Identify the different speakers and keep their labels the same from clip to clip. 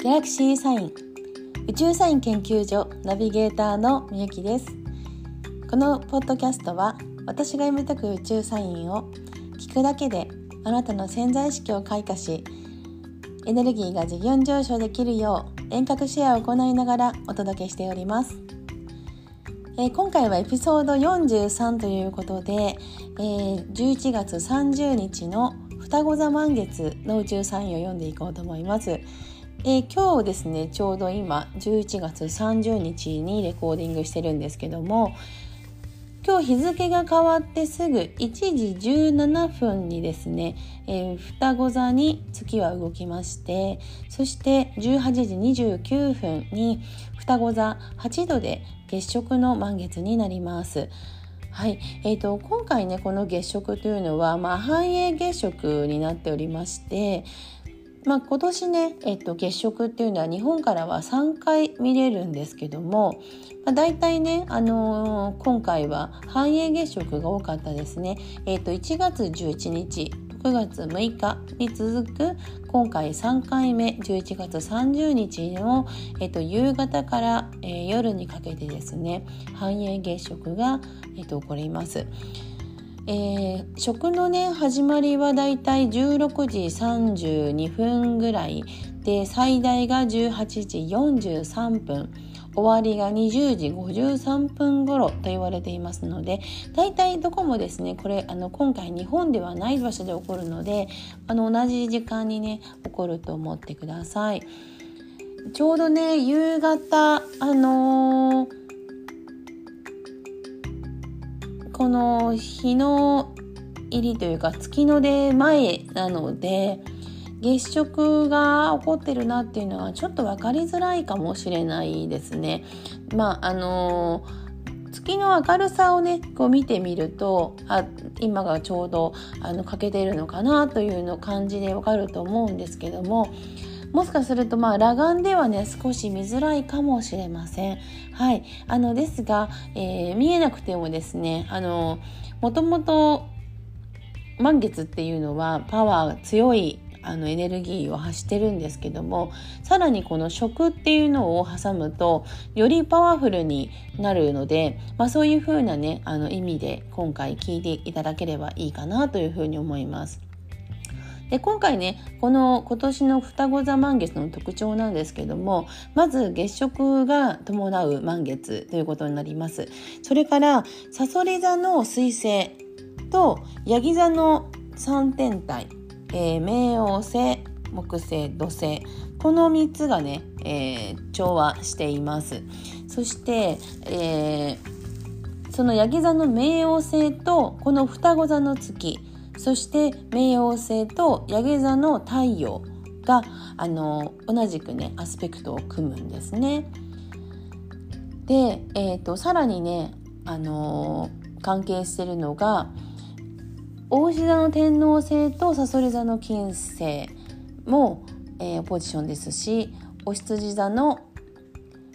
Speaker 1: ギャラクシーサイン宇宙サイン研究所ナビゲーターのみゆきですこのポッドキャストは私が読み解く宇宙サインを聞くだけであなたの潜在意識を開花しエネルギーが次元上昇できるよう遠隔シェアを行いながらお届けしておりますえー、今回はエピソード43ということで、えー、11月30日の双子座満月の宇宙サインを読んでいこうと思います。えー、今日ですねちょうど今11月30日にレコーディングしてるんですけども今日日付が変わってすぐ1時17分にですね、えー、双子座に月は動きましてそして18時29分に双子座8度で月食の満月になります。はい、えーと、今回ねこの月食というのは、まあ、繁栄月食になっておりましてまあ、今年ね、えっと、月食っていうのは日本からは3回見れるんですけども、まあ、大体ね、あのー、今回は繁栄月食が多かったですね。えっと、1月11日9月6日に続く今回3回目11月30日の、えっと、夕方から、えー、夜にかけてですね繁栄月食が、えっと、起こります。えー、食のね始まりはだいたい16時32分ぐらいで最大が18時43分終わりが20時53分頃と言われていますので大体どこもですねこれあの今回日本ではない場所で起こるのであの同じ時間にね起こると思ってください。ちょうどね夕方あのーこの日の入りというか月の出前なので月食が起こってるなっていうのはちょっと分かりづらいかもしれないですね。まああの月の明るさをねこう見てみるとあ今がちょうど欠けてるのかなというのを感じでわかると思うんですけどももしかするとまあ裸眼ではね少し見づらいかもしれません。はい、あのですが、えー、見えなくてもですねあのもともと満月っていうのはパワー強いあのエネルギーを発してるんですけどもさらにこの食っていうのを挟むとよりパワフルになるので、まあ、そういう風なねあの意味で今回聞いていただければいいかなというふうに思います。で今回ねこの今年の双子座満月の特徴なんですけどもまず月食が伴う満月ということになります。それからさそり座の彗星とヤギ座の3天体、えー、冥王星木星土星この3つがね、えー、調和しています。そして、えー、そのヤギ座の冥王星とこの双子座の月そして冥王星とヤゲ座の太陽があの同じくねアスペクトを組むんですね。で、えーと、さらにねあの関係してるのが大牛座の天王星とさそり座の金星も、えー、ポジションですしお羊座の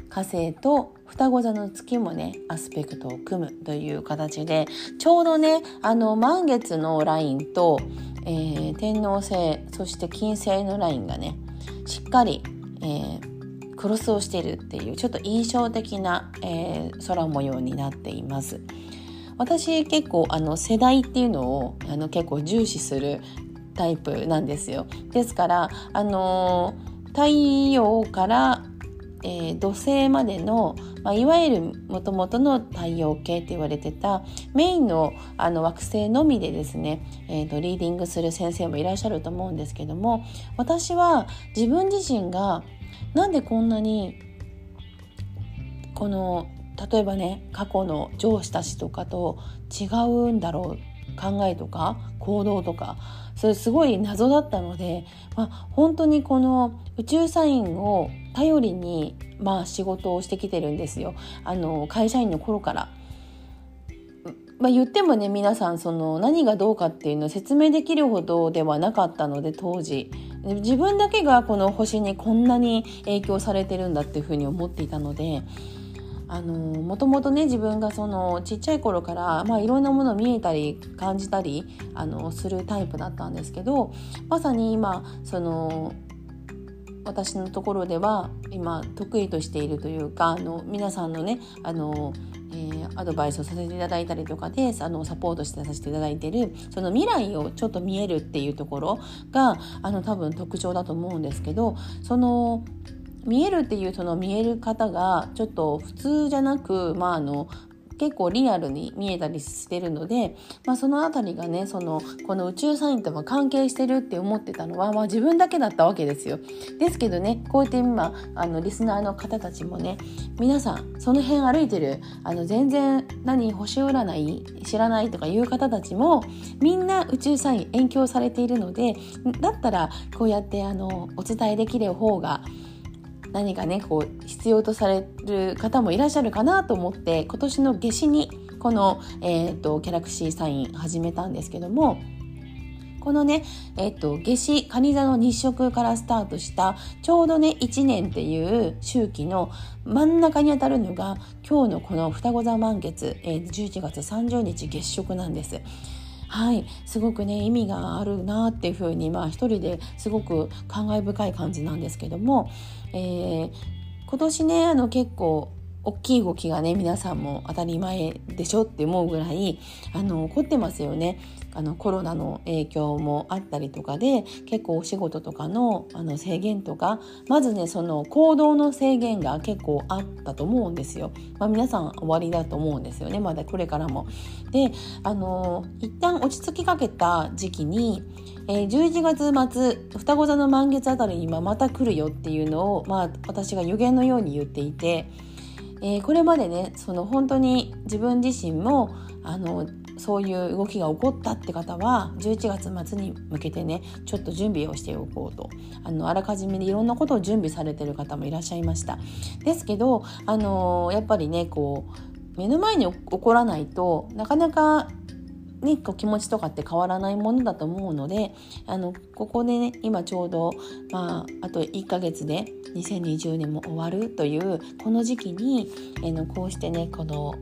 Speaker 1: 火星と双子座の月もねアスペクトを組むという形でちょうどねあの満月のラインと、えー、天王星そして金星のラインがねしっかり、えー、クロスをしているっていうちょっと印象的な、えー、空模様になっています。私結構あの世代っていうのをあの結構重視するタイプなんですよ。ですからあの太陽からえー、土星までの、まあ、いわゆるもともとの太陽系って言われてたメインのあの惑星のみでですね、えーと、リーディングする先生もいらっしゃると思うんですけども私は自分自身がなんでこんなにこの例えばね過去の上司たちとかと違うんだろう考えとか行動とかそれすごい謎だったので、まあ、本当にこの宇宙サインを頼りに、まあ、仕事をしてきてるんですよあの会社員の頃から。まあ、言ってもね皆さんその何がどうかっていうのを説明できるほどではなかったので当時自分だけがこの星にこんなに影響されてるんだっていうふうに思っていたのであのもともとね自分がそのちっちゃい頃から、まあ、いろんなもの見えたり感じたりあのするタイプだったんですけどまさに今その私のところでは今得意としているというかあの皆さんのねあの、えー、アドバイスをさせていただいたりとかであのサポートしてさせていただいてるその未来をちょっと見えるっていうところがあの多分特徴だと思うんですけどその見えるっていうその見える方がちょっと普通じゃなく、まあ、あの結構リアルに見えたりしてるので、まあ、その辺りがねそのこの宇宙サインとは関係してるって思ってたのは、まあ、自分だけだったわけですよ。ですけどねこうやって今あのリスナーの方たちもね皆さんその辺歩いてるあの全然何星占い知らないとかいう方たちもみんな宇宙サイン勉強されているのでだったらこうやってあのお伝えできる方が何かねこう必要とされる方もいらっしゃるかなと思って今年の夏至にこの、えーと、ギャラクシーサイン始めたんですけどもこのね、えっ、ー、と、夏至、蟹座の日食からスタートした、ちょうどね、1年っていう周期の真ん中にあたるのが、今日のこの双子座満月、えー、11月30日月食なんです。はいすごくね意味があるなっていうふうにまあ一人ですごく感慨深い感じなんですけども、えー、今年ねあの結構大きい動きがね皆さんも当たり前でしょって思うぐらいあの起こってますよね。あのコロナの影響もあったりとかで結構お仕事とかのあの制限とかまずねその行動の制限が結構あったと思うんですよ、まあ、皆さん終わりだと思うんですよねまだこれからも。であの一旦落ち着きかけた時期にえー、11月末双子座の満月あたりにまた来るよっていうのを、まあ、私が予言のように言っていてえー、これまでねその本当に自分自身もあのそういう動きが起こったって方は11月末に向けてねちょっと準備をしておこうと。あのあらかじめでいろんなことを準備されてる方もいらっしゃいました。ですけどあのやっぱりねこう目の前に起こらないとなかなかね、こう気持ちとかって変わらないものだと思うのであのここでね今ちょうど、まあ、あと1ヶ月で2020年も終わるというこの時期に、えのこうしてねこの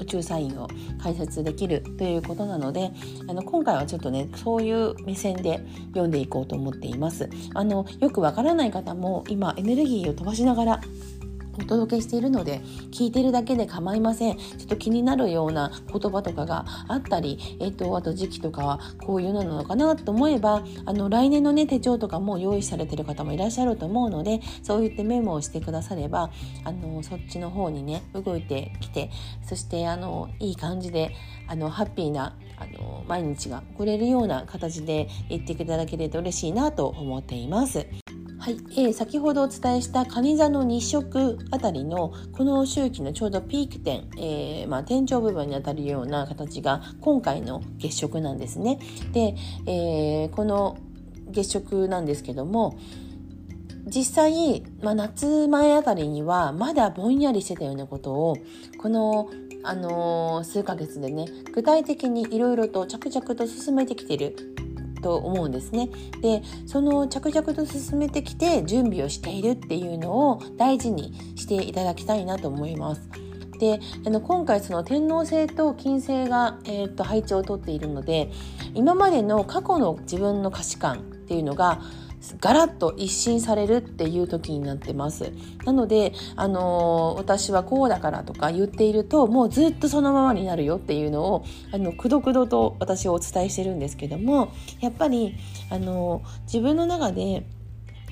Speaker 1: 宇宙サインを解説できるということなのであの今回はちょっとねそういう目線で読んでいこうと思っています。あのよくわからない方も今エネルギーを飛ばしながらお届けしているので聞いてるだけで構いませんちょっと気になるような言葉とかがあったり、えっと、あと時期とかはこういうのなのかなと思えばあの来年のね手帳とかも用意されてる方もいらっしゃると思うのでそう言ってメモをしてくださればあのそっちの方にね動いてきてそしてあのいい感じであのハッピーなあの毎日が送れるような形で言っていただけると嬉しいなと思っています。はい、えー、先ほどお伝えした蟹座の日食あたりのこの周期のちょうどピーク点、えー、まあ、天井部分にあたるような形が今回の月食なんですね。で、えー、この月食なんですけども実際、まあ、夏前あたりにはまだぼんやりしてたようなことをこのあのー、数ヶ月でね具体的にいろいろと着々と進めてきてると思うんですね。でその着々と進めてきて準備をしているっていうのを大事にしていただきたいなと思います。であの今回その天王星と金星が、えー、っと配置をとっているので今までの過去の自分の価値観っていうのがガラッと一新されるっていう時になってます。なので、あのー、私はこうだからとか言っていると、もうずっとそのままになるよっていうのを、あの、くどくどと私はお伝えしてるんですけども、やっぱり、あのー、自分の中で、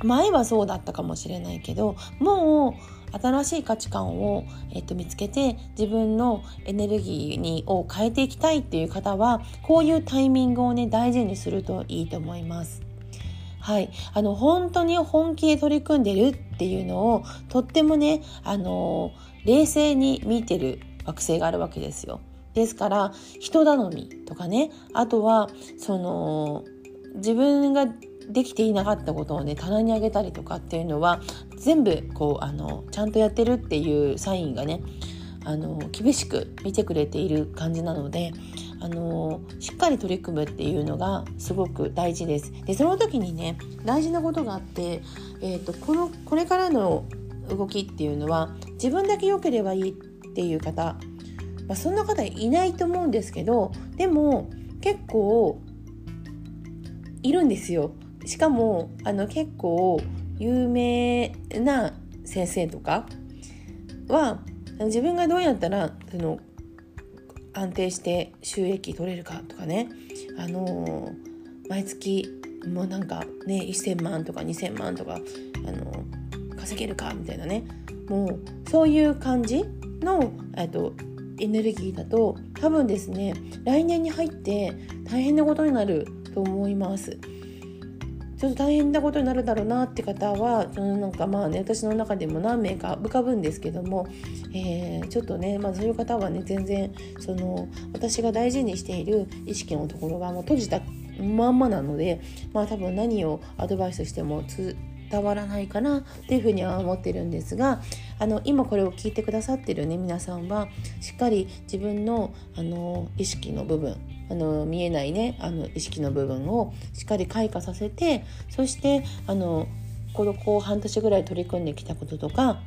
Speaker 1: 前はそうだったかもしれないけど、もう、新しい価値観を、えっと、見つけて自分のエネルギーにを変えていきたいっていう方はこういうタイミングをね大事にするといいと思います。はい、あの本当に本気で取り組んでるっていうのをとってもねあの冷静に見てる惑星があるわけですよ。ですから人頼みとかねあとはその自分ができていなかったことをね棚にあげたりとかっていうのは全部こうあのちゃんとやってるっていうサインがねあの厳しく見てくれている感じなのであのしっかり取り組むっていうのがすごく大事です。でその時にね大事なことがあって、えーと、このこれからの動きっていうのは自分だけ良ければいいっていう方、まあ、そんな方いないと思うんですけどでも結構いるんですよ。しかもあの結構有名な先生とかは自分がどうやったらその安定して収益取れるかとかね、あのー、毎月もうなんかね1,000万とか2,000万とか、あのー、稼げるかみたいなねもうそういう感じの、と、エネルギーだと多分ですね来年に入って大変なことになると思います。ちょっと大変なことになるだろうなって方はそのなんかまあね私の中でも何名か浮かぶんですけども、えー、ちょっとね、まあ、そういう方はね全然その私が大事にしている意識のところがもう閉じたまんまなのでまあ多分何をアドバイスしても伝わらないかなっていうふうには思ってるんですがあの今これを聞いてくださってるね皆さんはしっかり自分のあの意識の部分あの見えないねあの意識の部分をしっかり開花させてそしてあのこのこう半年ぐらい取り組んできたこととか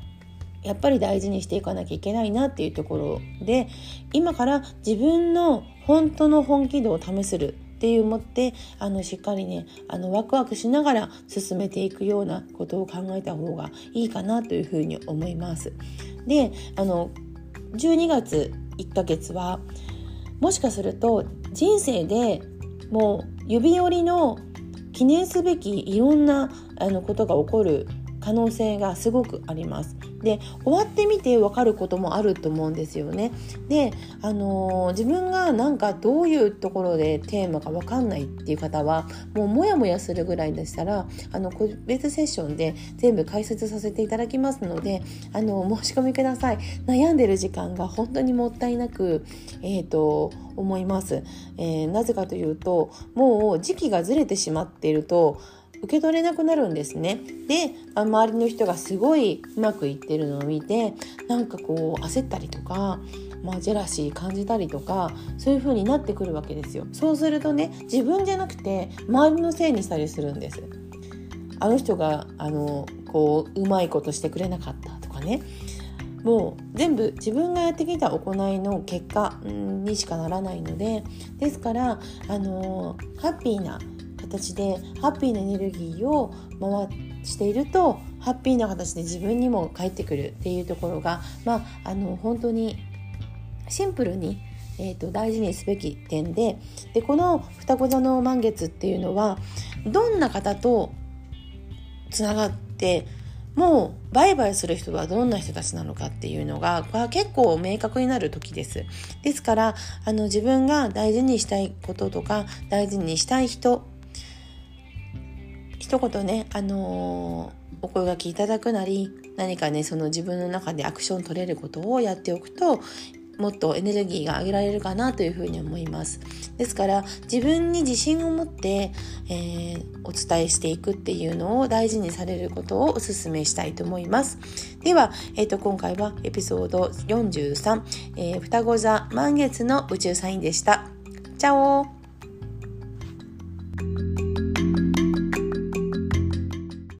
Speaker 1: やっぱり大事にしていかなきゃいけないなっていうところで今から自分の本当の本気度を試せるっていうもってあのしっかりねあのワクワクしながら進めていくようなことを考えた方がいいかなというふうに思います。であの12月1ヶ月はもしかすると人生でもう指折りの記念すべきいろんなあのことが起こる可能性がすごくあります。で終わってみて分かることもあると思うんですよね。で、あのー、自分がなんかどういうところでテーマか分かんないっていう方はもうモヤモヤするぐらいでしたらあの個別セッションで全部解説させていただきますのであの申し込みください。悩んでる時間が本当にもったいなく、えーと、思います、えー、なぜかというともう時期がずれてしまっていると受け取れなくなるんですね。で周りの人がすごいうまくいってるのを見てなんかこう焦ったりとか、まあ、ジェラシー感じたりとかそういう風になってくるわけですよ。そうするとね自分じゃなくて周りのせいにしたりするんです。あの人があのこううまいことしてくれなかったとかねもう全部自分がやってきた行いの結果にしかならないのでですからあのハッピーな形でハッピーなエネルギーを回しているとハッピーな形で自分にも返ってくるっていうところがまああの本当にシンプルにえーと、大事にすべき点ででこの双子座の満月っていうのはどんな方とつながってもう売買する人はどんな人たちなのかっていうのが結構明確になる時です。ですからあの自分が大事にしたいこととか大事にしたい人一言ね、あのー、お声がけいただくなり何かねその自分の中でアクション取れることをやっておくともっとエネルギーが上げられるかなというふうに思います。ですから自分に自信を持って、えー、お伝えしていくっていうのを大事にされることをお勧めしたいと思います。では、えーと、今回はエピソード43、えー、双子座満月の宇宙サインでした。チャオ